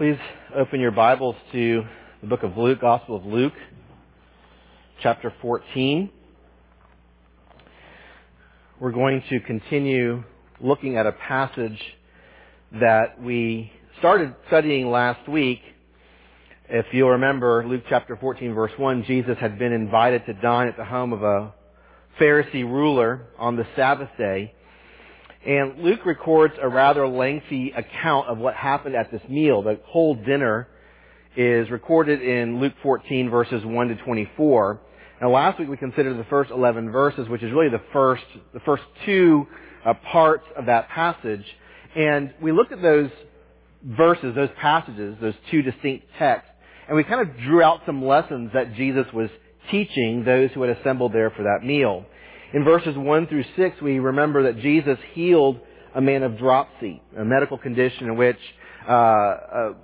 Please open your Bibles to the book of Luke, Gospel of Luke, chapter 14. We're going to continue looking at a passage that we started studying last week. If you'll remember, Luke chapter 14 verse 1, Jesus had been invited to dine at the home of a Pharisee ruler on the Sabbath day. And Luke records a rather lengthy account of what happened at this meal. The whole dinner is recorded in Luke 14 verses 1 to 24. Now last week we considered the first 11 verses, which is really the first, the first two uh, parts of that passage. And we looked at those verses, those passages, those two distinct texts, and we kind of drew out some lessons that Jesus was teaching those who had assembled there for that meal. In verses 1 through 6, we remember that Jesus healed a man of dropsy, a medical condition in which uh, a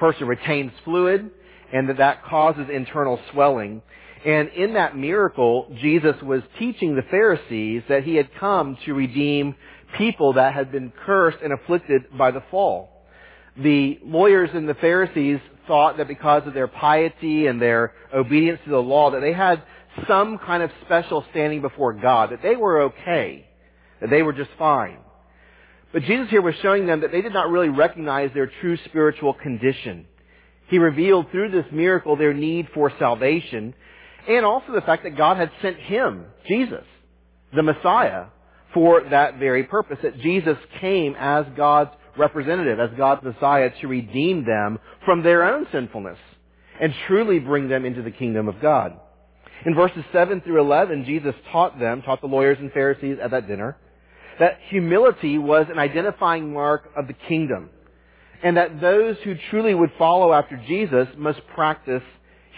person retains fluid and that that causes internal swelling. And in that miracle, Jesus was teaching the Pharisees that he had come to redeem people that had been cursed and afflicted by the fall. The lawyers and the Pharisees thought that because of their piety and their obedience to the law that they had some kind of special standing before God, that they were okay, that they were just fine. But Jesus here was showing them that they did not really recognize their true spiritual condition. He revealed through this miracle their need for salvation and also the fact that God had sent him, Jesus, the Messiah, for that very purpose. That Jesus came as God's representative, as God's Messiah to redeem them from their own sinfulness and truly bring them into the kingdom of God. In verses 7 through 11, Jesus taught them, taught the lawyers and Pharisees at that dinner, that humility was an identifying mark of the kingdom. And that those who truly would follow after Jesus must practice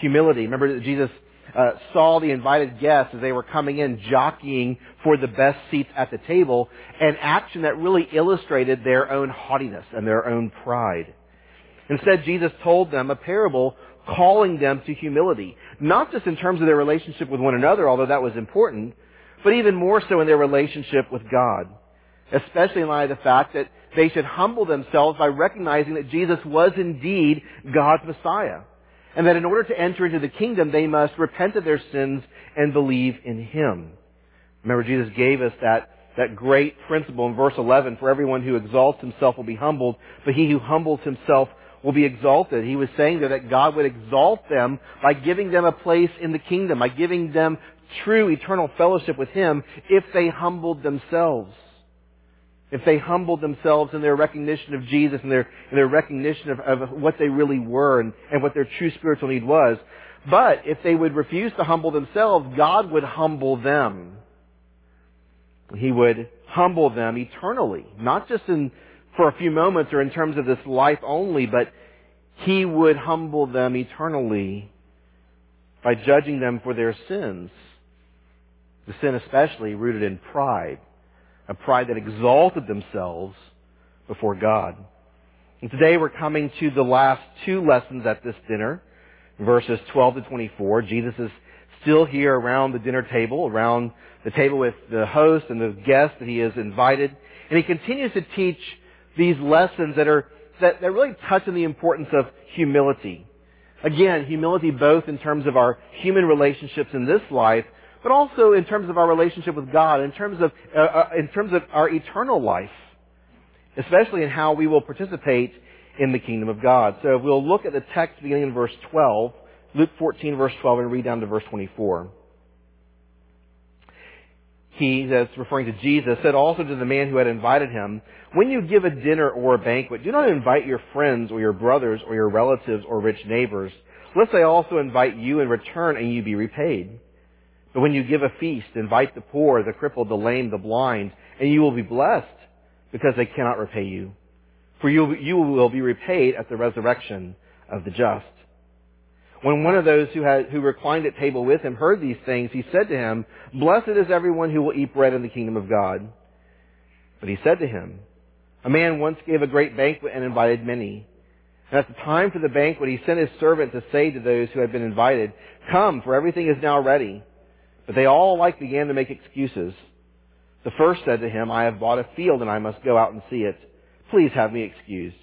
humility. Remember that Jesus uh, saw the invited guests as they were coming in jockeying for the best seats at the table, an action that really illustrated their own haughtiness and their own pride. Instead, Jesus told them a parable calling them to humility. Not just in terms of their relationship with one another, although that was important, but even more so in their relationship with God. Especially in light of the fact that they should humble themselves by recognizing that Jesus was indeed God's Messiah. And that in order to enter into the kingdom, they must repent of their sins and believe in Him. Remember, Jesus gave us that, that great principle in verse 11, for everyone who exalts himself will be humbled, but he who humbles himself will be exalted. He was saying there that God would exalt them by giving them a place in the kingdom, by giving them true eternal fellowship with Him if they humbled themselves. If they humbled themselves in their recognition of Jesus and their, in their recognition of, of what they really were and, and what their true spiritual need was. But if they would refuse to humble themselves, God would humble them. He would humble them eternally, not just in for a few moments or in terms of this life only, but He would humble them eternally by judging them for their sins. The sin especially rooted in pride, a pride that exalted themselves before God. And today we're coming to the last two lessons at this dinner, verses 12 to 24. Jesus is still here around the dinner table, around the table with the host and the guests that he has invited. And he continues to teach these lessons that are, that, that really touch on the importance of humility. Again, humility both in terms of our human relationships in this life, but also in terms of our relationship with God, in terms of, uh, uh, in terms of our eternal life, especially in how we will participate in the kingdom of God. So if we'll look at the text beginning in verse 12, Luke 14 verse 12, and read down to verse 24 he, that's referring to Jesus, said also to the man who had invited him, When you give a dinner or a banquet, do not invite your friends or your brothers or your relatives or rich neighbors, lest they also invite you in return and you be repaid. But when you give a feast, invite the poor, the crippled, the lame, the blind, and you will be blessed because they cannot repay you. For you, you will be repaid at the resurrection of the just. When one of those who, had, who reclined at table with him heard these things, he said to him, Blessed is everyone who will eat bread in the kingdom of God. But he said to him, A man once gave a great banquet and invited many. And at the time for the banquet, he sent his servant to say to those who had been invited, Come, for everything is now ready. But they all alike began to make excuses. The first said to him, I have bought a field and I must go out and see it. Please have me excused.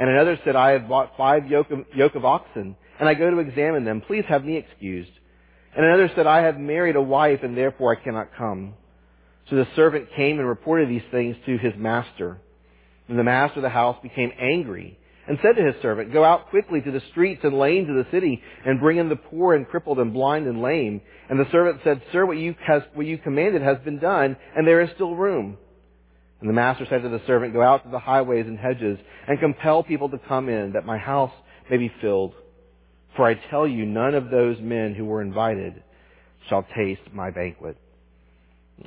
And another said, I have bought five yoke of, yoke of oxen, and I go to examine them. Please have me excused. And another said, I have married a wife, and therefore I cannot come. So the servant came and reported these things to his master. And the master of the house became angry and said to his servant, Go out quickly to the streets and lanes of the city and bring in the poor and crippled and blind and lame. And the servant said, Sir, what you, has, what you commanded has been done, and there is still room. And the master said to the servant, Go out to the highways and hedges and compel people to come in, that my house may be filled. For I tell you, none of those men who were invited shall taste my banquet.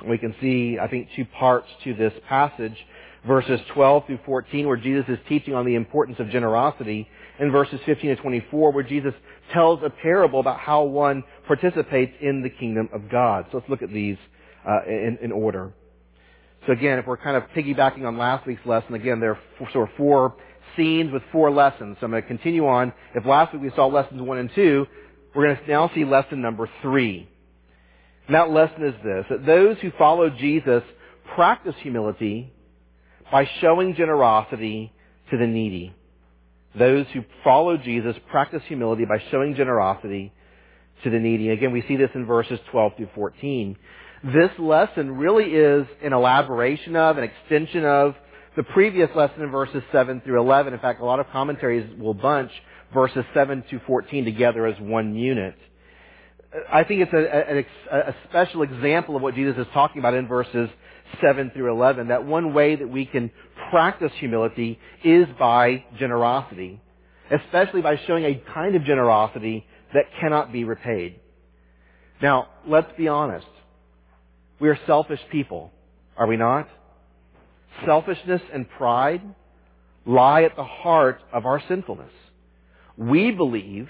We can see, I think, two parts to this passage verses 12 through 14 where Jesus is teaching on the importance of generosity, and verses 15 to 24 where Jesus tells a parable about how one participates in the kingdom of God. So let's look at these uh, in, in, order. So again, if we're kind of piggybacking on last week's lesson, again, there are four, sort of four scenes with four lessons. So I'm going to continue on. If last week we saw lessons one and two, we're going to now see lesson number three. And that lesson is this, that those who follow Jesus practice humility by showing generosity to the needy. Those who follow Jesus practice humility by showing generosity to the needy. Again, we see this in verses 12 through 14. This lesson really is an elaboration of, an extension of the previous lesson in verses 7 through 11. In fact, a lot of commentaries will bunch verses 7 to 14 together as one unit. I think it's a, a, a, special example of what Jesus is talking about in verses 7 through 11, that one way that we can practice humility is by generosity, especially by showing a kind of generosity that cannot be repaid. Now, let's be honest. We are selfish people, are we not? Selfishness and pride lie at the heart of our sinfulness. We believe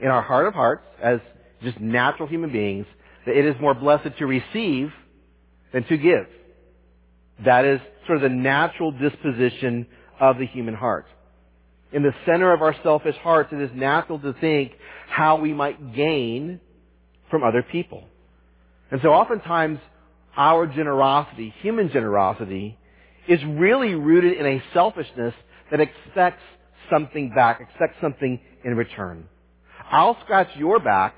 in our heart of hearts, as just natural human beings, that it is more blessed to receive than to give. That is sort of the natural disposition of the human heart. In the center of our selfish hearts, it is natural to think how we might gain from other people. And so oftentimes, our generosity, human generosity, is really rooted in a selfishness that expects something back, expects something in return. I'll scratch your back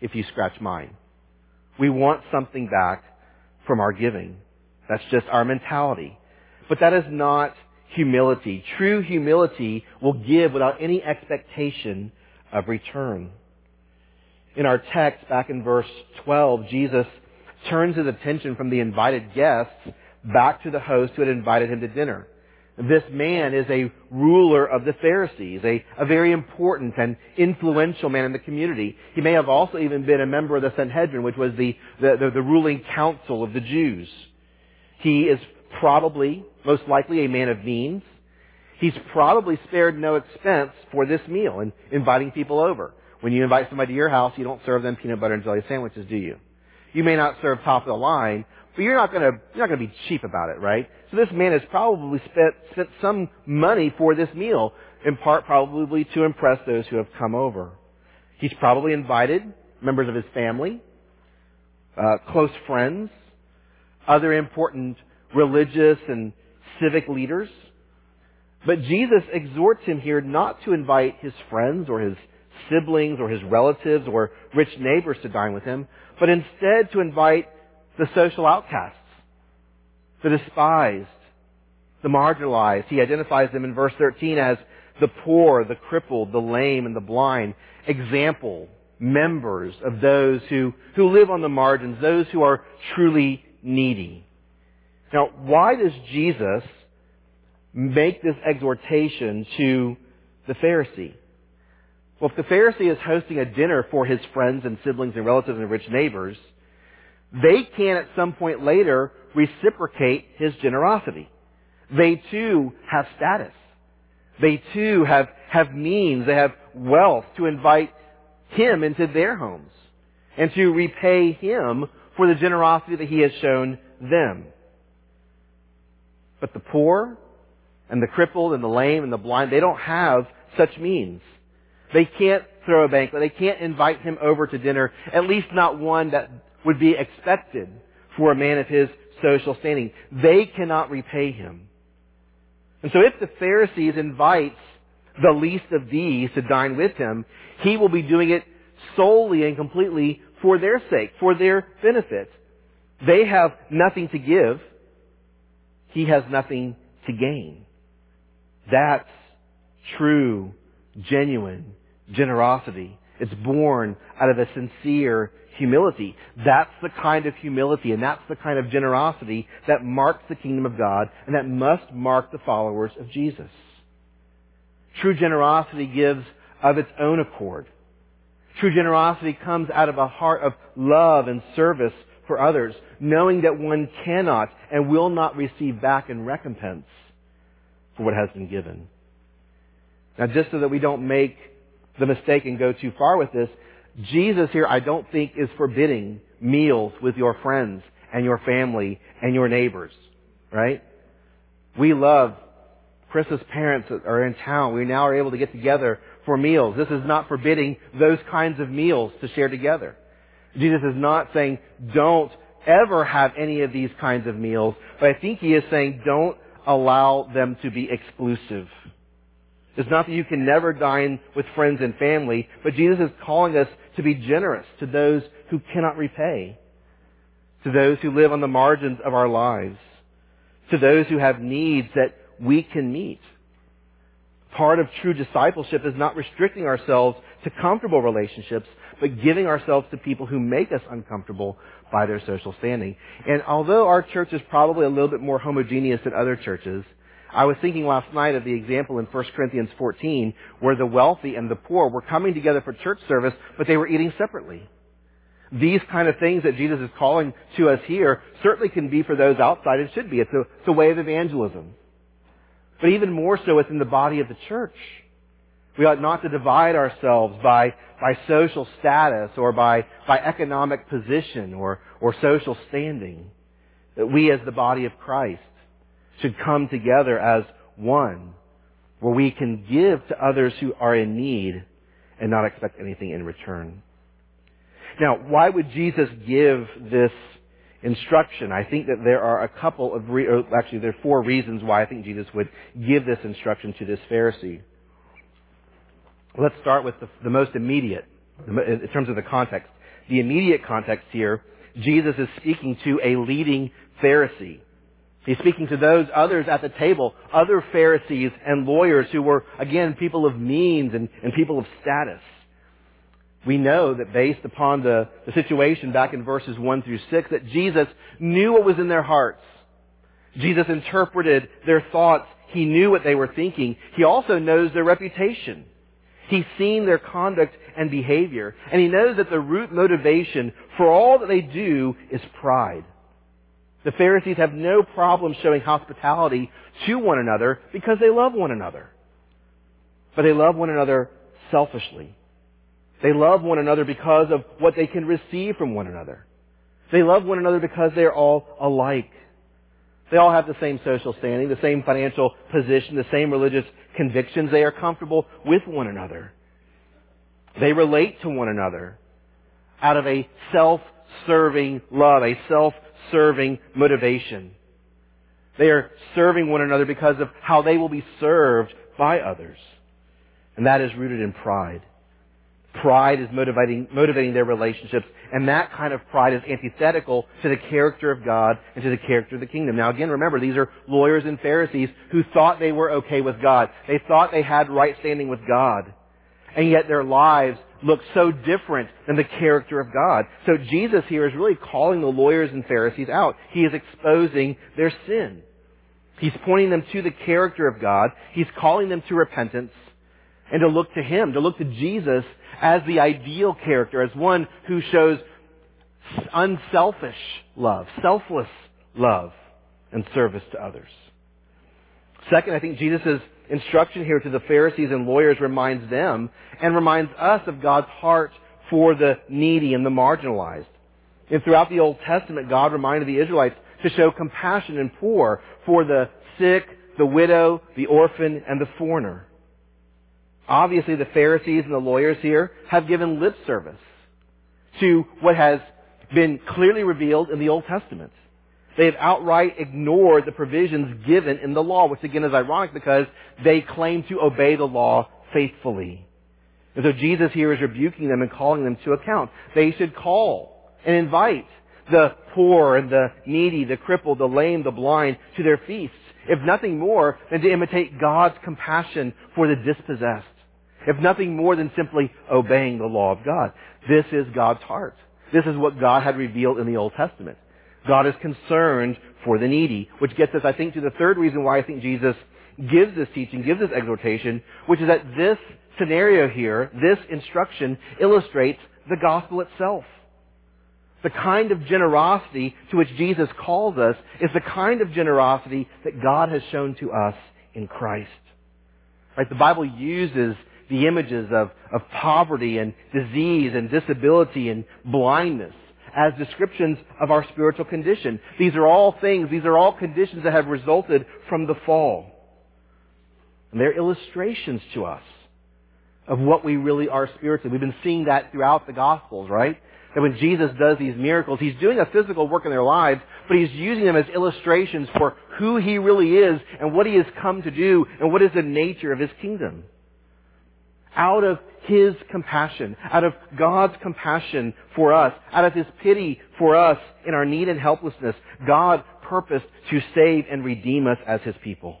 if you scratch mine. We want something back from our giving. That's just our mentality. But that is not humility. True humility will give without any expectation of return. In our text, back in verse 12, Jesus turns his attention from the invited guests back to the host who had invited him to dinner. This man is a ruler of the Pharisees, a, a very important and influential man in the community. He may have also even been a member of the Sanhedrin, which was the, the, the, the ruling council of the Jews. He is probably, most likely, a man of means. He's probably spared no expense for this meal and inviting people over. When you invite somebody to your house, you don't serve them peanut butter and jelly sandwiches, do you? You may not serve top of the line, but you're not gonna, you're not gonna be cheap about it, right? So this man has probably spent, spent some money for this meal, in part probably to impress those who have come over. He's probably invited members of his family, uh, close friends, other important religious and civic leaders. But Jesus exhorts him here not to invite his friends or his siblings or his relatives or rich neighbors to dine with him, but instead to invite the social outcasts, the despised, the marginalized. He identifies them in verse 13 as the poor, the crippled, the lame, and the blind. Example, members of those who, who live on the margins, those who are truly needy. Now, why does Jesus make this exhortation to the Pharisee? Well, if the Pharisee is hosting a dinner for his friends and siblings and relatives and rich neighbors, they can at some point later reciprocate his generosity. They too have status. They too have, have means, they have wealth to invite him into their homes and to repay him for the generosity that he has shown them. But the poor and the crippled and the lame and the blind, they don't have such means. They can't throw a banquet. They can't invite him over to dinner, at least not one that would be expected for a man of his social standing. They cannot repay him. And so if the Pharisees invites the least of these to dine with him, he will be doing it solely and completely for their sake, for their benefit. They have nothing to give. He has nothing to gain. That's true, genuine generosity. It's born out of a sincere humility. That's the kind of humility and that's the kind of generosity that marks the kingdom of God and that must mark the followers of Jesus. True generosity gives of its own accord. True generosity comes out of a heart of love and service for others, knowing that one cannot and will not receive back in recompense for what has been given. Now, just so that we don't make the mistake and go too far with this, Jesus here, I don't think, is forbidding meals with your friends and your family and your neighbors, right? We love Chris's parents are in town. We now are able to get together for meals. This is not forbidding those kinds of meals to share together. Jesus is not saying don't ever have any of these kinds of meals, but I think he is saying don't allow them to be exclusive. It's not that you can never dine with friends and family, but Jesus is calling us to be generous to those who cannot repay, to those who live on the margins of our lives, to those who have needs that we can meet. Part of true discipleship is not restricting ourselves to comfortable relationships, but giving ourselves to people who make us uncomfortable by their social standing. And although our church is probably a little bit more homogeneous than other churches, I was thinking last night of the example in 1 Corinthians 14 where the wealthy and the poor were coming together for church service, but they were eating separately. These kind of things that Jesus is calling to us here certainly can be for those outside. and should be. It's a, it's a way of evangelism. But even more so within the body of the church. We ought not to divide ourselves by, by social status or by, by economic position or, or social standing. That we as the body of Christ should come together as one, where we can give to others who are in need and not expect anything in return. Now, why would Jesus give this instruction? I think that there are a couple of, re- actually there are four reasons why I think Jesus would give this instruction to this Pharisee. Let's start with the, the most immediate, in terms of the context. The immediate context here, Jesus is speaking to a leading Pharisee. He's speaking to those others at the table, other Pharisees and lawyers who were, again, people of means and, and people of status. We know that based upon the, the situation back in verses 1 through 6, that Jesus knew what was in their hearts. Jesus interpreted their thoughts. He knew what they were thinking. He also knows their reputation. He's seen their conduct and behavior. And he knows that the root motivation for all that they do is pride. The Pharisees have no problem showing hospitality to one another because they love one another. But they love one another selfishly. They love one another because of what they can receive from one another. They love one another because they're all alike. They all have the same social standing, the same financial position, the same religious convictions. They are comfortable with one another. They relate to one another out of a self-serving love, a self serving motivation. They are serving one another because of how they will be served by others. And that is rooted in pride. Pride is motivating, motivating their relationships, and that kind of pride is antithetical to the character of God and to the character of the kingdom. Now again, remember, these are lawyers and Pharisees who thought they were okay with God. They thought they had right standing with God. And yet their lives look so different than the character of God. So Jesus here is really calling the lawyers and Pharisees out. He is exposing their sin. He's pointing them to the character of God. He's calling them to repentance and to look to Him, to look to Jesus as the ideal character, as one who shows unselfish love, selfless love, and service to others. Second, I think Jesus' instruction here to the Pharisees and lawyers reminds them and reminds us of God's heart for the needy and the marginalized. And throughout the Old Testament, God reminded the Israelites to show compassion and poor for the sick, the widow, the orphan, and the foreigner. Obviously, the Pharisees and the lawyers here have given lip service to what has been clearly revealed in the Old Testament. They have outright ignored the provisions given in the law, which again is ironic because they claim to obey the law faithfully. And so Jesus here is rebuking them and calling them to account. They should call and invite the poor and the needy, the crippled, the lame, the blind to their feasts, if nothing more than to imitate God's compassion for the dispossessed. If nothing more than simply obeying the law of God. This is God's heart. This is what God had revealed in the Old Testament. God is concerned for the needy, which gets us, I think, to the third reason why I think Jesus gives this teaching, gives this exhortation, which is that this scenario here, this instruction, illustrates the gospel itself. The kind of generosity to which Jesus calls us is the kind of generosity that God has shown to us in Christ. Right? The Bible uses the images of, of poverty and disease and disability and blindness as descriptions of our spiritual condition. These are all things, these are all conditions that have resulted from the fall. And they're illustrations to us of what we really are spiritually. We've been seeing that throughout the Gospels, right? That when Jesus does these miracles, He's doing a physical work in their lives, but He's using them as illustrations for who He really is and what He has come to do and what is the nature of His kingdom. Out of His compassion, out of God's compassion for us, out of His pity for us in our need and helplessness, God purposed to save and redeem us as His people.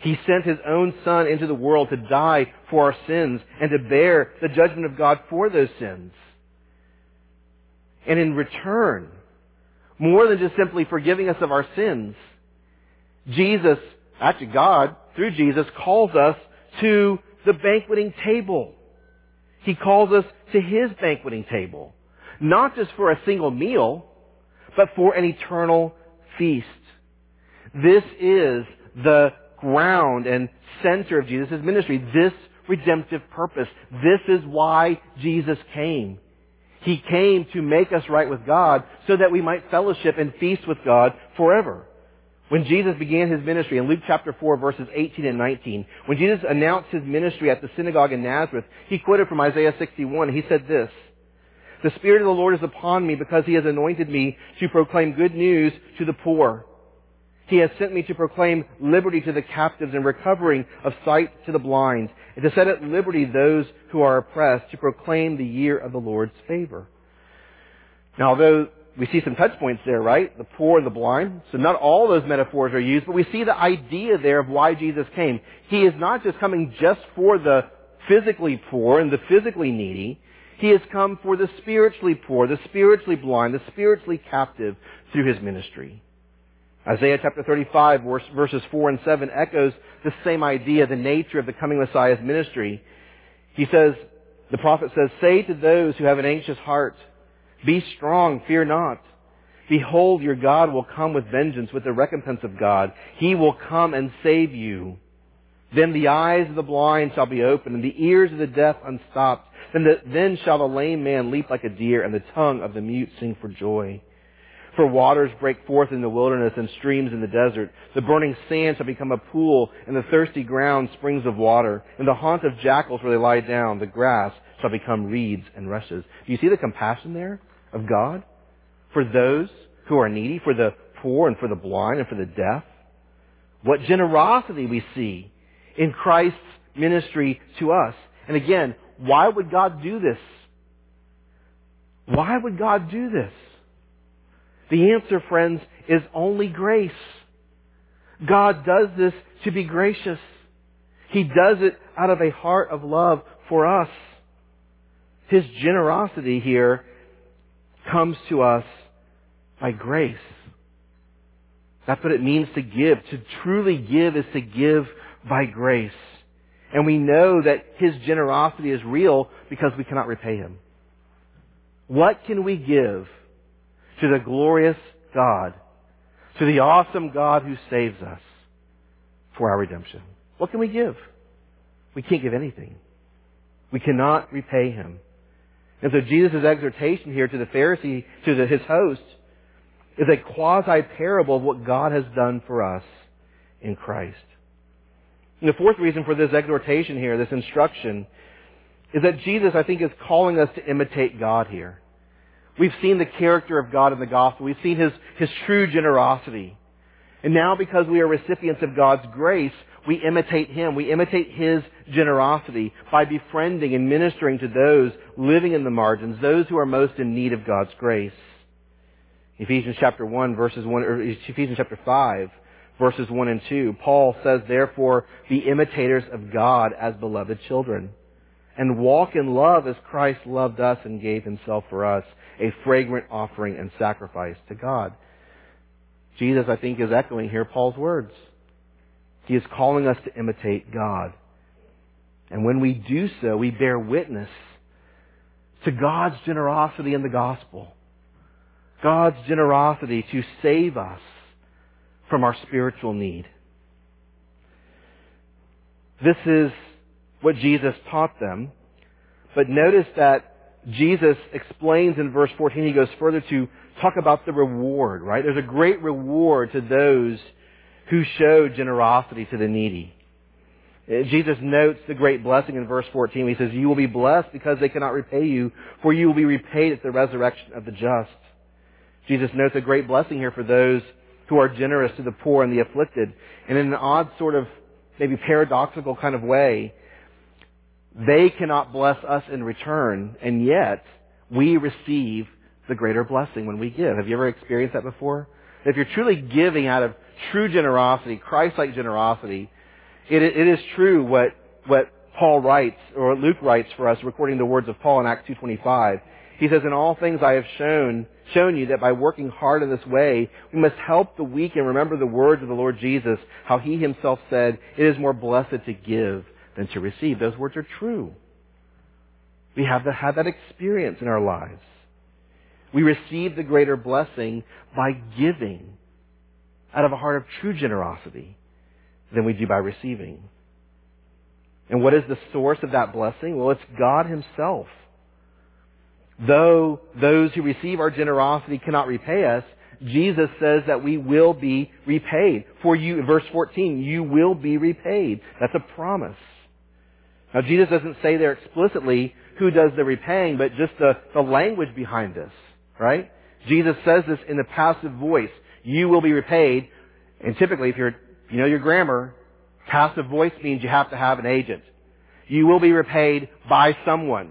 He sent His own Son into the world to die for our sins and to bear the judgment of God for those sins. And in return, more than just simply forgiving us of our sins, Jesus, actually God, through Jesus, calls us to the banqueting table. He calls us to His banqueting table. Not just for a single meal, but for an eternal feast. This is the ground and center of Jesus' ministry. This redemptive purpose. This is why Jesus came. He came to make us right with God so that we might fellowship and feast with God forever. When Jesus began his ministry in Luke chapter 4 verses 18 and 19, when Jesus announced his ministry at the synagogue in Nazareth, he quoted from Isaiah 61. He said this, The Spirit of the Lord is upon me because he has anointed me to proclaim good news to the poor. He has sent me to proclaim liberty to the captives and recovering of sight to the blind, and to set at liberty those who are oppressed, to proclaim the year of the Lord's favor. Now, although we see some touch points there, right? The poor and the blind. So not all those metaphors are used, but we see the idea there of why Jesus came. He is not just coming just for the physically poor and the physically needy. He has come for the spiritually poor, the spiritually blind, the spiritually captive through his ministry. Isaiah chapter 35 verses 4 and 7 echoes the same idea, the nature of the coming Messiah's ministry. He says, the prophet says, say to those who have an anxious heart, be strong, fear not. Behold, your God will come with vengeance, with the recompense of God. He will come and save you. Then the eyes of the blind shall be opened, and the ears of the deaf unstopped. Then, the, then shall the lame man leap like a deer, and the tongue of the mute sing for joy. For waters break forth in the wilderness and streams in the desert. The burning sand shall become a pool, and the thirsty ground springs of water. In the haunt of jackals where they lie down, the grass shall become reeds and rushes. Do you see the compassion there of God? For those who are needy, for the poor and for the blind and for the deaf? What generosity we see in Christ's ministry to us. And again, why would God do this? Why would God do this? The answer, friends, is only grace. God does this to be gracious. He does it out of a heart of love for us. His generosity here comes to us by grace. That's what it means to give. To truly give is to give by grace. And we know that His generosity is real because we cannot repay Him. What can we give to the glorious God, to the awesome God who saves us for our redemption. What can we give? We can't give anything. We cannot repay him. And so Jesus' exhortation here to the Pharisee, to the, his host, is a quasi-parable of what God has done for us in Christ. And the fourth reason for this exhortation here, this instruction, is that Jesus, I think, is calling us to imitate God here. We've seen the character of God in the gospel. We've seen His, His true generosity. And now because we are recipients of God's grace, we imitate Him. We imitate His generosity by befriending and ministering to those living in the margins, those who are most in need of God's grace. Ephesians chapter 1 verses 1, or Ephesians chapter 5 verses 1 and 2, Paul says, therefore, be imitators of God as beloved children and walk in love as Christ loved us and gave himself for us, a fragrant offering and sacrifice to God. Jesus, I think, is echoing here Paul's words. He is calling us to imitate God. And when we do so, we bear witness to God's generosity in the gospel. God's generosity to save us from our spiritual need. This is what Jesus taught them. But notice that Jesus explains in verse 14, he goes further to talk about the reward, right? There's a great reward to those who show generosity to the needy. Uh, Jesus notes the great blessing in verse 14. He says, You will be blessed because they cannot repay you, for you will be repaid at the resurrection of the just. Jesus notes a great blessing here for those who are generous to the poor and the afflicted. And in an odd sort of maybe paradoxical kind of way, they cannot bless us in return, and yet we receive the greater blessing when we give. Have you ever experienced that before? If you're truly giving out of true generosity, Christ-like generosity, it, it is true what, what Paul writes, or Luke writes for us, recording the words of Paul in Acts 2.25. He says, In all things I have shown, shown you that by working hard in this way, we must help the weak and remember the words of the Lord Jesus, how he himself said, It is more blessed to give than to receive. Those words are true. We have to have that experience in our lives. We receive the greater blessing by giving out of a heart of true generosity than we do by receiving. And what is the source of that blessing? Well, it's God Himself. Though those who receive our generosity cannot repay us, Jesus says that we will be repaid. For you, verse 14, you will be repaid. That's a promise. Now Jesus doesn't say there explicitly who does the repaying, but just the, the language behind this, right? Jesus says this in the passive voice. You will be repaid. And typically, if you're, you know your grammar, passive voice means you have to have an agent. You will be repaid by someone.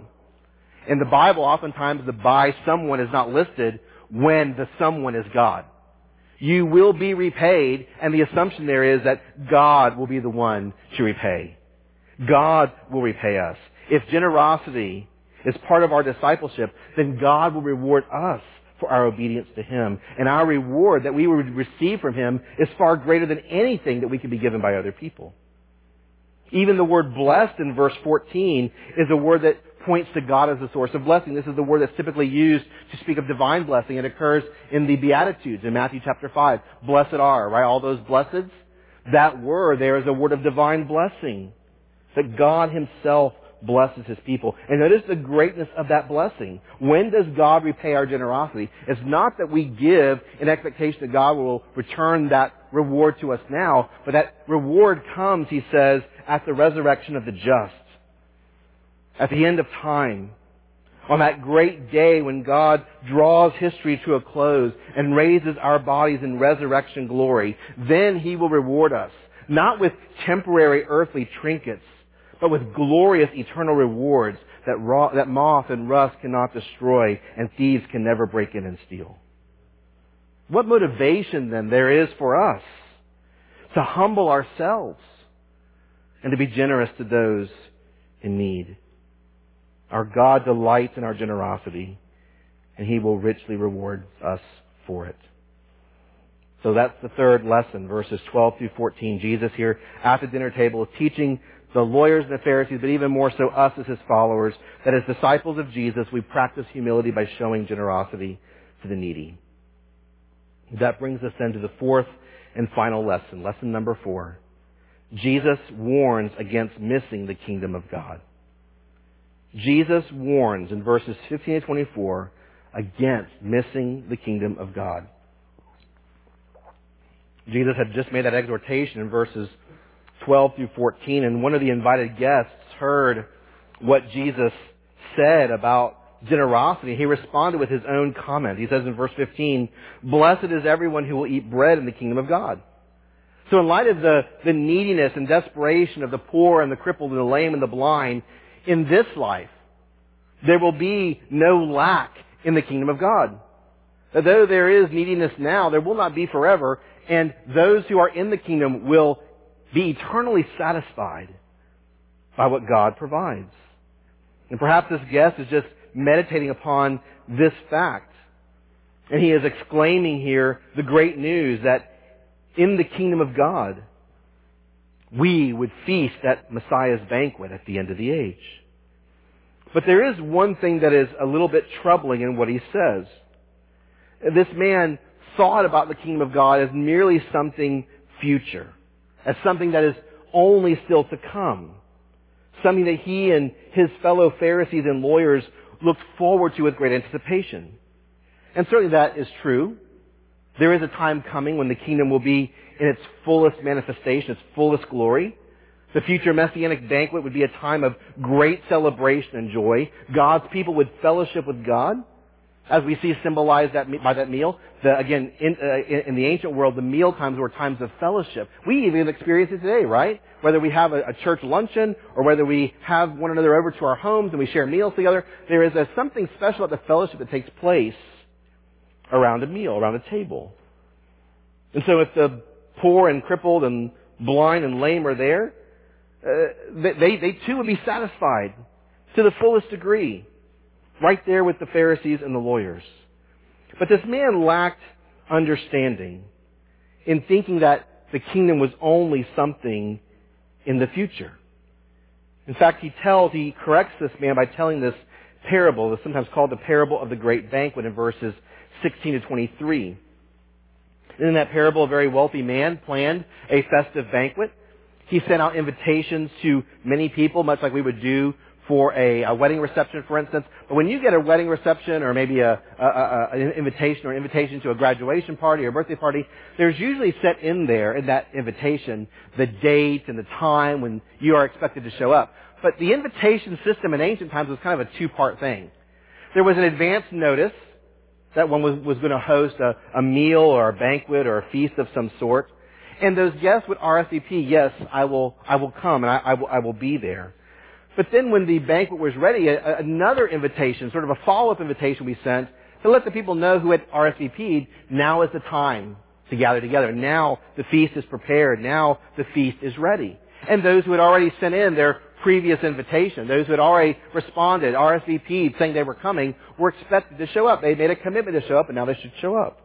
In the Bible, oftentimes the by someone is not listed when the someone is God. You will be repaid, and the assumption there is that God will be the one to repay. God will repay us. If generosity is part of our discipleship, then God will reward us for our obedience to Him. And our reward that we would receive from Him is far greater than anything that we could be given by other people. Even the word blessed in verse 14 is a word that points to God as the source of blessing. This is the word that's typically used to speak of divine blessing. It occurs in the Beatitudes in Matthew chapter 5. Blessed are, right? All those blesseds. That word there is a word of divine blessing. That God Himself blesses His people. And notice the greatness of that blessing. When does God repay our generosity? It's not that we give in expectation that God will return that reward to us now, but that reward comes, He says, at the resurrection of the just. At the end of time. On that great day when God draws history to a close and raises our bodies in resurrection glory, then He will reward us. Not with temporary earthly trinkets, but with glorious eternal rewards that, that moth and rust cannot destroy and thieves can never break in and steal. What motivation then there is for us to humble ourselves and to be generous to those in need. Our God delights in our generosity and He will richly reward us for it. So that's the third lesson, verses 12 through 14. Jesus here at the dinner table is teaching the lawyers and the Pharisees, but even more so us as his followers, that as disciples of Jesus, we practice humility by showing generosity to the needy. That brings us then to the fourth and final lesson, lesson number four. Jesus warns against missing the kingdom of God. Jesus warns in verses 15 to 24 against missing the kingdom of God. Jesus had just made that exhortation in verses 12 through 14, and one of the invited guests heard what Jesus said about generosity. He responded with his own comment. He says in verse 15, Blessed is everyone who will eat bread in the kingdom of God. So in light of the, the neediness and desperation of the poor and the crippled and the lame and the blind in this life, there will be no lack in the kingdom of God. Though there is neediness now, there will not be forever, and those who are in the kingdom will be eternally satisfied by what God provides. And perhaps this guest is just meditating upon this fact. And he is exclaiming here the great news that in the kingdom of God, we would feast at Messiah's banquet at the end of the age. But there is one thing that is a little bit troubling in what he says. This man thought about the kingdom of God as merely something future, as something that is only still to come, something that he and his fellow Pharisees and lawyers looked forward to with great anticipation. And certainly that is true. There is a time coming when the kingdom will be in its fullest manifestation, its fullest glory. The future messianic banquet would be a time of great celebration and joy. God's people would fellowship with God, as we see symbolized that, by that meal. The, again, in, uh, in, the ancient world, the meal times were times of fellowship. We even experience it today, right? Whether we have a, a, church luncheon or whether we have one another over to our homes and we share meals together, there is a, something special about the fellowship that takes place around a meal, around a table. And so if the poor and crippled and blind and lame are there, uh, they, they too would be satisfied to the fullest degree. Right there with the Pharisees and the lawyers. But this man lacked understanding in thinking that the kingdom was only something in the future. In fact, he tells, he corrects this man by telling this parable, that's sometimes called the parable of the great banquet in verses 16 to 23. In that parable, a very wealthy man planned a festive banquet. He sent out invitations to many people, much like we would do for a, a wedding reception, for instance. But when you get a wedding reception or maybe a, a, a, an invitation or invitation to a graduation party or birthday party, there's usually set in there in that invitation the date and the time when you are expected to show up. But the invitation system in ancient times was kind of a two-part thing. There was an advance notice that one was, was going to host a, a meal or a banquet or a feast of some sort. And those guests would RSVP, yes, I will, I will come and I, I, will, I will be there. But then when the banquet was ready, a, another invitation, sort of a follow-up invitation we sent to let the people know who had RSVP'd, now is the time to gather together. Now the feast is prepared. Now the feast is ready. And those who had already sent in their previous invitation, those who had already responded, RSVP'd, saying they were coming, were expected to show up. They made a commitment to show up, and now they should show up.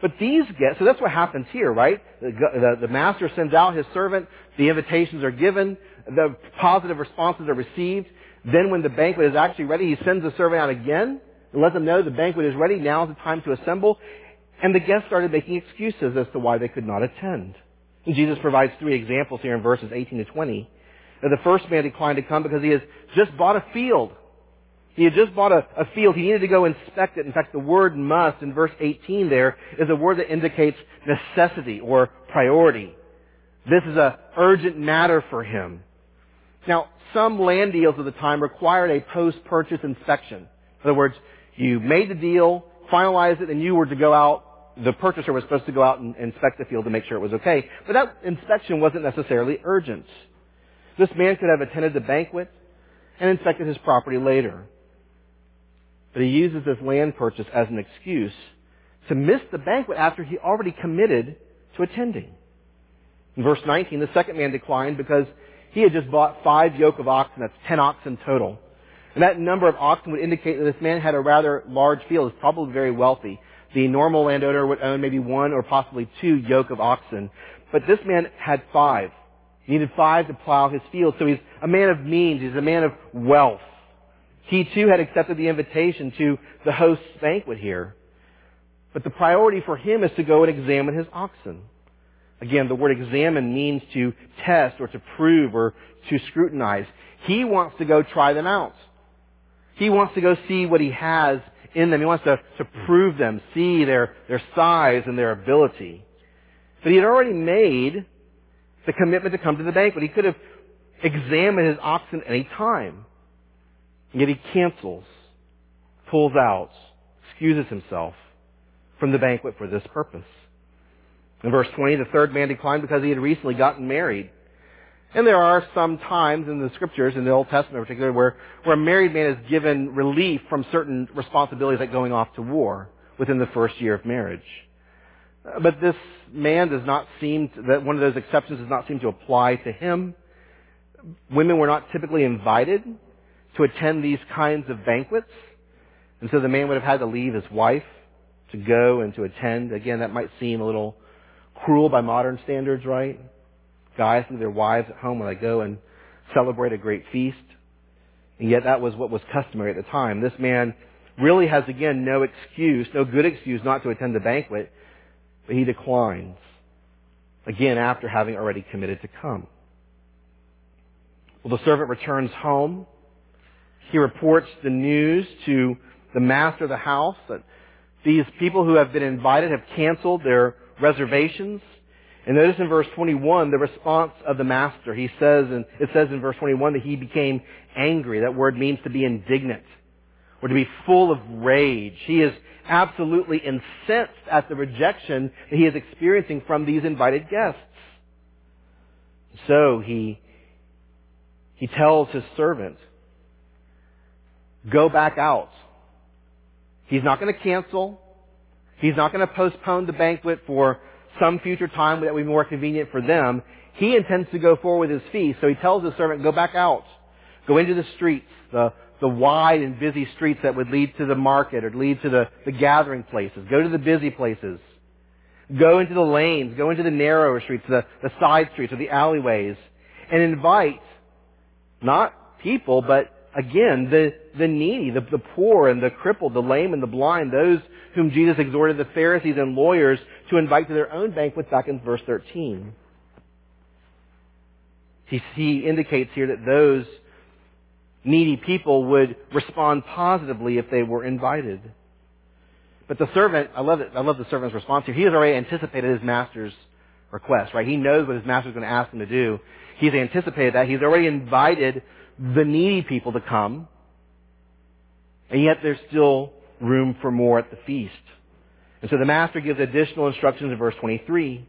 But these guests, so that's what happens here, right? The, the, the, master sends out his servant, the invitations are given, the positive responses are received. Then when the banquet is actually ready, he sends the servant out again and lets them know the banquet is ready, now is the time to assemble. And the guests started making excuses as to why they could not attend. And Jesus provides three examples here in verses 18 to 20. Now, the first man declined to come because he has just bought a field he had just bought a, a, field. He needed to go inspect it. In fact, the word must in verse 18 there is a word that indicates necessity or priority. This is a urgent matter for him. Now, some land deals of the time required a post-purchase inspection. In other words, you made the deal, finalized it, and you were to go out, the purchaser was supposed to go out and inspect the field to make sure it was okay. But that inspection wasn't necessarily urgent. This man could have attended the banquet and inspected his property later. But he uses this land purchase as an excuse to miss the banquet after he already committed to attending. In verse 19, the second man declined because he had just bought five yoke of oxen. That's ten oxen total. And that number of oxen would indicate that this man had a rather large field. He's probably very wealthy. The normal landowner would own maybe one or possibly two yoke of oxen. But this man had five. He needed five to plow his field. So he's a man of means. He's a man of wealth. He too had accepted the invitation to the host's banquet here. But the priority for him is to go and examine his oxen. Again, the word examine means to test or to prove or to scrutinize. He wants to go try them out. He wants to go see what he has in them. He wants to, to prove them, see their, their size and their ability. But he had already made the commitment to come to the banquet. He could have examined his oxen any time. Yet he cancels pulls out, excuses himself from the banquet for this purpose. In verse 20, the third man declined because he had recently gotten married. And there are some times in the scriptures, in the Old Testament in particular, where, where a married man is given relief from certain responsibilities like going off to war within the first year of marriage. But this man does not seem, to, that one of those exceptions does not seem to apply to him. Women were not typically invited to attend these kinds of banquets. And so the man would have had to leave his wife to go and to attend. Again, that might seem a little cruel by modern standards, right? Guys leave their wives at home when they go and celebrate a great feast. And yet that was what was customary at the time. This man really has again no excuse, no good excuse not to attend the banquet, but he declines. Again, after having already committed to come. Well, the servant returns home. He reports the news to the master of the house that these people who have been invited have canceled their reservations. And notice in verse 21 the response of the master. He says, and it says in verse 21 that he became angry. That word means to be indignant or to be full of rage. He is absolutely incensed at the rejection that he is experiencing from these invited guests. So he, he tells his servant, go back out. He's not going to cancel. He's not going to postpone the banquet for some future time that would be more convenient for them. He intends to go forward with his feast, so he tells his servant, go back out. Go into the streets, the, the wide and busy streets that would lead to the market or lead to the, the gathering places. Go to the busy places. Go into the lanes. Go into the narrower streets, the, the side streets or the alleyways. And invite not people, but again, the, the needy, the, the poor and the crippled, the lame and the blind, those whom Jesus exhorted the Pharisees and lawyers to invite to their own banquet back in verse 13. He, he indicates here that those needy people would respond positively if they were invited. But the servant, I love it, I love the servant's response here. He has already anticipated his master's request, right? He knows what his master's going to ask him to do. He's anticipated that. He's already invited the needy people to come. And yet there's still room for more at the feast. And so the master gives additional instructions in verse 23.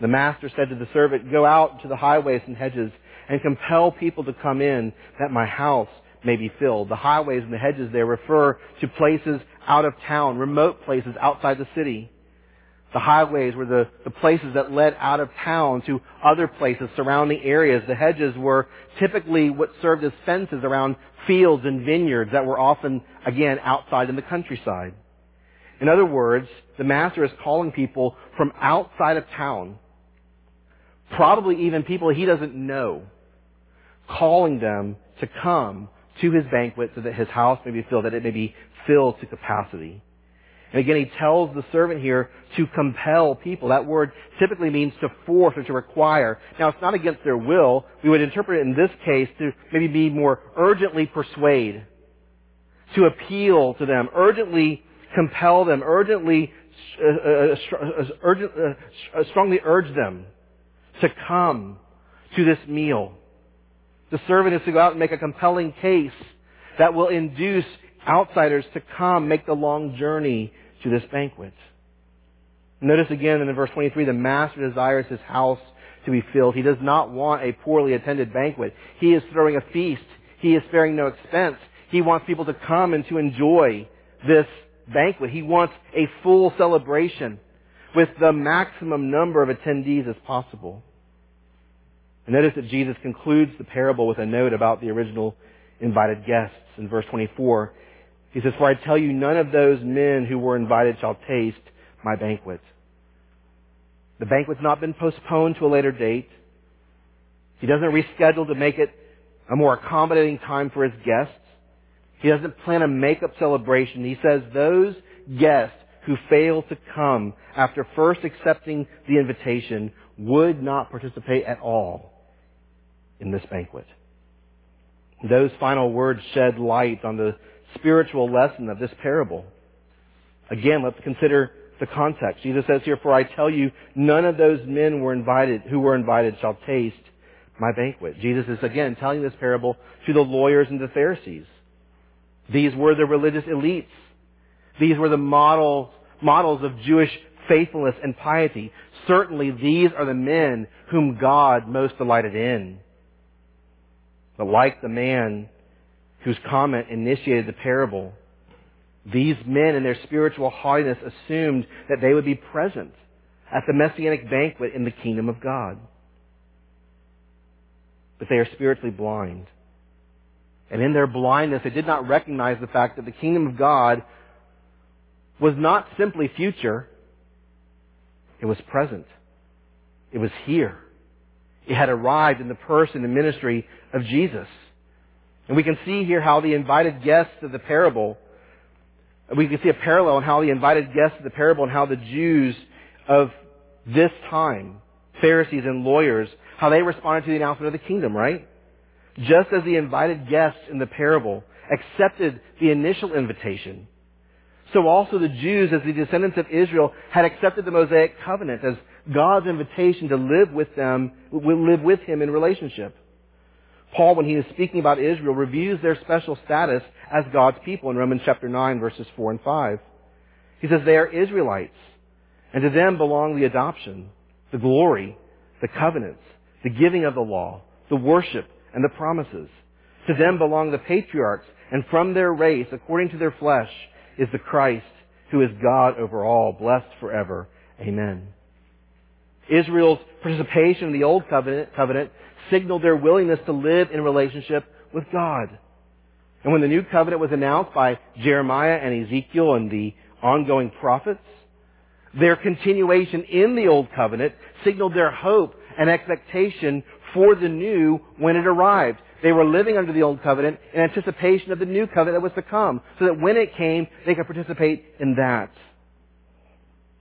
The master said to the servant, Go out to the highways and hedges and compel people to come in that my house may be filled. The highways and the hedges there refer to places out of town, remote places outside the city. The highways were the, the places that led out of town to other places, surrounding areas. The hedges were typically what served as fences around fields and vineyards that were often, again, outside in the countryside. In other words, the master is calling people from outside of town, probably even people he doesn't know, calling them to come to his banquet so that his house may be filled, that it may be filled to capacity. And again, he tells the servant here to compel people. That word typically means to force or to require. Now, it's not against their will. We would interpret it in this case to maybe be more urgently persuade, to appeal to them, urgently compel them, urgently, uh, uh, uh urgent, uh, uh, strongly urge them to come to this meal. The servant is to go out and make a compelling case that will induce outsiders to come make the long journey to this banquet. Notice again in verse 23, the master desires his house to be filled. He does not want a poorly attended banquet. He is throwing a feast. He is sparing no expense. He wants people to come and to enjoy this banquet. He wants a full celebration with the maximum number of attendees as possible. And notice that Jesus concludes the parable with a note about the original invited guests in verse 24. He says, For I tell you, none of those men who were invited shall taste my banquet. The banquet's not been postponed to a later date. He doesn't reschedule to make it a more accommodating time for his guests. He doesn't plan a makeup celebration. He says those guests who fail to come after first accepting the invitation would not participate at all in this banquet. Those final words shed light on the spiritual lesson of this parable. Again, let's consider the context. Jesus says here, For I tell you, none of those men were invited, who were invited shall taste my banquet. Jesus is again telling this parable to the lawyers and the Pharisees. These were the religious elites. These were the models, models of Jewish faithfulness and piety. Certainly these are the men whom God most delighted in. But like the man whose comment initiated the parable, these men in their spiritual haughtiness assumed that they would be present at the messianic banquet in the kingdom of God. But they are spiritually blind. And in their blindness, they did not recognize the fact that the kingdom of God was not simply future, it was present. It was here. It had arrived in the person and ministry of Jesus. And we can see here how the invited guests of the parable, we can see a parallel in how the invited guests of the parable and how the Jews of this time, Pharisees and lawyers, how they responded to the announcement of the kingdom, right? Just as the invited guests in the parable accepted the initial invitation, so also the Jews, as the descendants of Israel, had accepted the Mosaic covenant as God's invitation to live with them, live with Him in relationship. Paul, when he is speaking about Israel, reviews their special status as God's people in Romans chapter 9 verses 4 and 5. He says they are Israelites, and to them belong the adoption, the glory, the covenants, the giving of the law, the worship, and the promises. To them belong the patriarchs, and from their race, according to their flesh, is the Christ who is God over all, blessed forever. Amen. Israel's participation in the Old Covenant, covenant signaled their willingness to live in relationship with God. And when the New Covenant was announced by Jeremiah and Ezekiel and the ongoing prophets, their continuation in the Old Covenant signaled their hope and expectation for the new when it arrived. They were living under the Old Covenant in anticipation of the New Covenant that was to come, so that when it came, they could participate in that.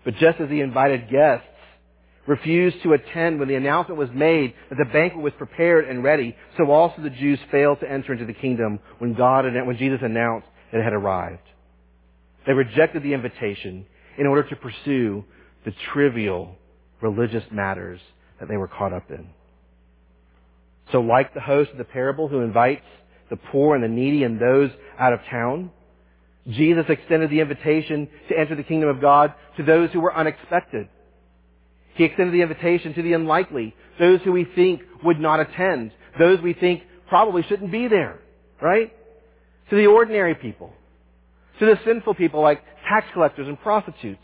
But just as the invited guests refused to attend when the announcement was made that the banquet was prepared and ready, so also the Jews failed to enter into the kingdom when God when Jesus announced that it had arrived. They rejected the invitation in order to pursue the trivial religious matters that they were caught up in. So like the host of the parable who invites the poor and the needy and those out of town, Jesus extended the invitation to enter the kingdom of God to those who were unexpected. He extended the invitation to the unlikely, those who we think would not attend, those we think probably shouldn't be there, right? To the ordinary people, to the sinful people like tax collectors and prostitutes,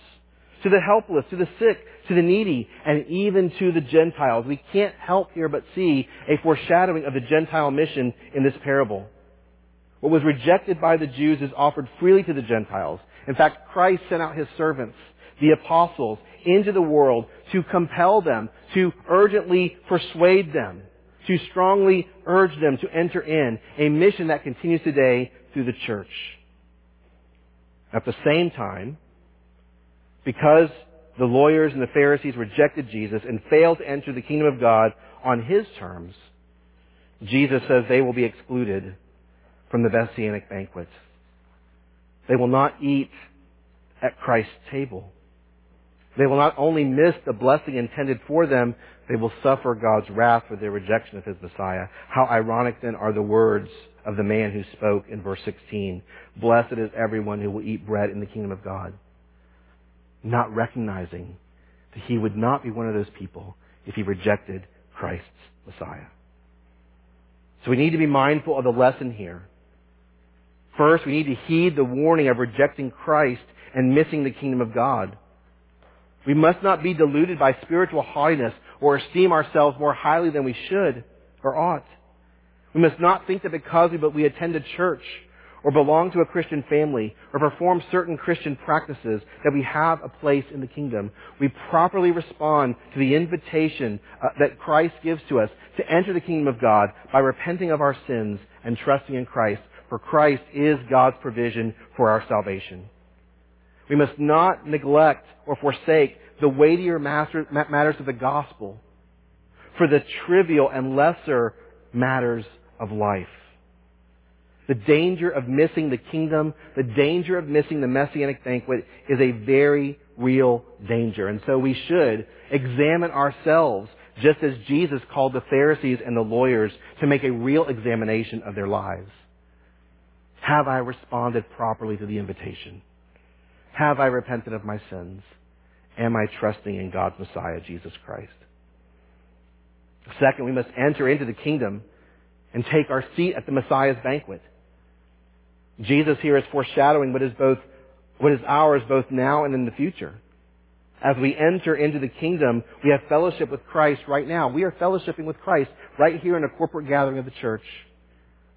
to the helpless, to the sick, to the needy, and even to the Gentiles. We can't help here but see a foreshadowing of the Gentile mission in this parable. What was rejected by the Jews is offered freely to the Gentiles. In fact, Christ sent out his servants, the apostles, into the world to compel them, to urgently persuade them, to strongly urge them to enter in a mission that continues today through the church. At the same time, because the lawyers and the Pharisees rejected Jesus and failed to enter the kingdom of God on his terms, Jesus says they will be excluded from the Messianic banquet. They will not eat at Christ's table. They will not only miss the blessing intended for them, they will suffer God's wrath for their rejection of His Messiah. How ironic then are the words of the man who spoke in verse 16. Blessed is everyone who will eat bread in the kingdom of God not recognizing that he would not be one of those people if he rejected Christ's Messiah. So we need to be mindful of the lesson here. First, we need to heed the warning of rejecting Christ and missing the kingdom of God. We must not be deluded by spiritual haughtiness or esteem ourselves more highly than we should or ought. We must not think that because we, but we attend a church or belong to a Christian family or perform certain Christian practices that we have a place in the kingdom. We properly respond to the invitation uh, that Christ gives to us to enter the kingdom of God by repenting of our sins and trusting in Christ, for Christ is God's provision for our salvation. We must not neglect or forsake the weightier matters of the gospel for the trivial and lesser matters of life. The danger of missing the kingdom, the danger of missing the messianic banquet is a very real danger. And so we should examine ourselves just as Jesus called the Pharisees and the lawyers to make a real examination of their lives. Have I responded properly to the invitation? Have I repented of my sins? Am I trusting in God's Messiah, Jesus Christ? Second, we must enter into the kingdom and take our seat at the Messiah's banquet. Jesus here is foreshadowing what is both, what is ours both now and in the future. As we enter into the kingdom, we have fellowship with Christ right now. We are fellowshipping with Christ right here in a corporate gathering of the church.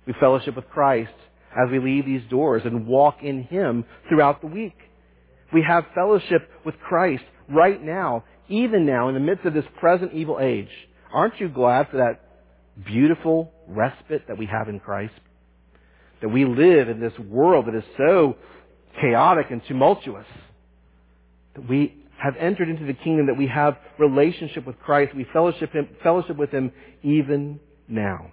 We fellowship with Christ as we leave these doors and walk in Him throughout the week. We have fellowship with Christ right now, even now, in the midst of this present evil age. Aren't you glad for that beautiful respite that we have in Christ? That we live in this world that is so chaotic and tumultuous. That we have entered into the kingdom, that we have relationship with Christ. We fellowship, him, fellowship with Him even now.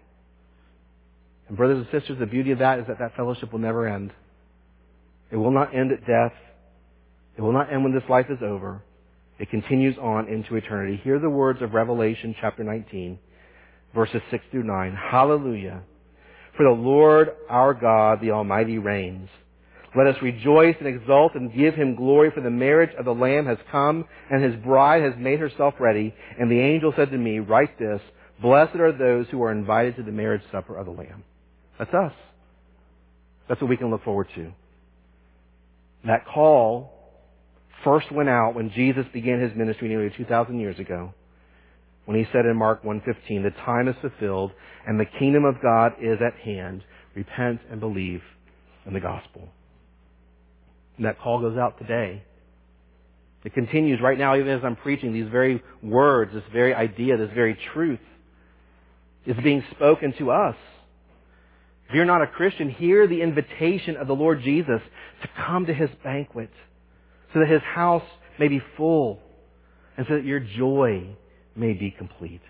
And brothers and sisters, the beauty of that is that that fellowship will never end. It will not end at death. It will not end when this life is over. It continues on into eternity. Hear the words of Revelation chapter 19, verses 6 through 9. Hallelujah. For the Lord our God, the Almighty, reigns. Let us rejoice and exult and give him glory, for the marriage of the Lamb has come, and his bride has made herself ready. And the angel said to me, Write this, Blessed are those who are invited to the marriage supper of the Lamb. That's us. That's what we can look forward to. That call first went out when Jesus began his ministry nearly 2,000 years ago. When he said in Mark 1.15, the time is fulfilled and the kingdom of God is at hand. Repent and believe in the gospel. And that call goes out today. It continues right now, even as I'm preaching, these very words, this very idea, this very truth is being spoken to us. If you're not a Christian, hear the invitation of the Lord Jesus to come to his banquet so that his house may be full and so that your joy may be complete.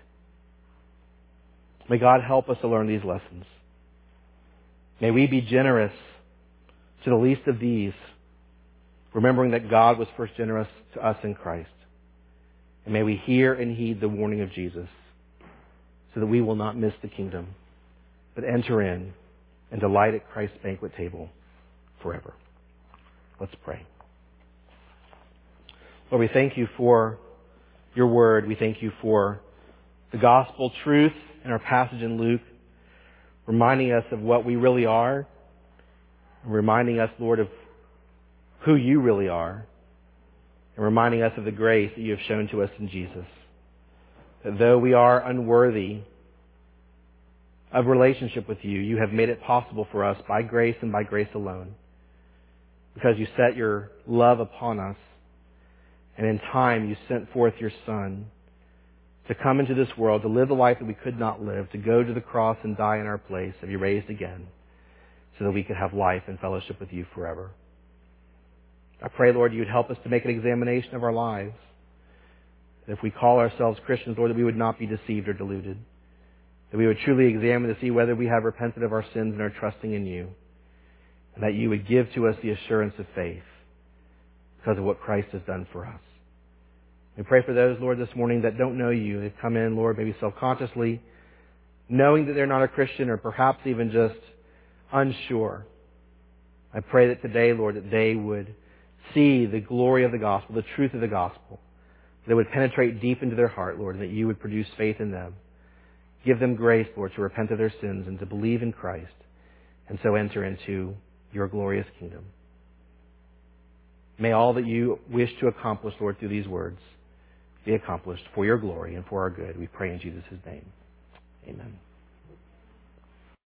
May God help us to learn these lessons. May we be generous to the least of these, remembering that God was first generous to us in Christ. And may we hear and heed the warning of Jesus so that we will not miss the kingdom, but enter in and delight at Christ's banquet table forever. Let's pray. Lord, we thank you for your word. We thank you for the gospel truth in our passage in Luke, reminding us of what we really are, and reminding us, Lord, of who you really are, and reminding us of the grace that you have shown to us in Jesus. That though we are unworthy of relationship with you, you have made it possible for us by grace and by grace alone. Because you set your love upon us and in time, you sent forth your Son to come into this world, to live the life that we could not live, to go to the cross and die in our place, and be raised again, so that we could have life and fellowship with you forever. I pray, Lord, you'd help us to make an examination of our lives. If we call ourselves Christians, Lord, that we would not be deceived or deluded. That we would truly examine to see whether we have repented of our sins and are trusting in you. And that you would give to us the assurance of faith because of what Christ has done for us. We pray for those, Lord, this morning that don't know you. They've come in, Lord, maybe self-consciously, knowing that they're not a Christian or perhaps even just unsure. I pray that today, Lord, that they would see the glory of the gospel, the truth of the gospel. That it would penetrate deep into their heart, Lord, and that you would produce faith in them. Give them grace, Lord, to repent of their sins and to believe in Christ, and so enter into your glorious kingdom. May all that you wish to accomplish, Lord, through these words be accomplished for your glory and for our good. We pray in Jesus' name. Amen.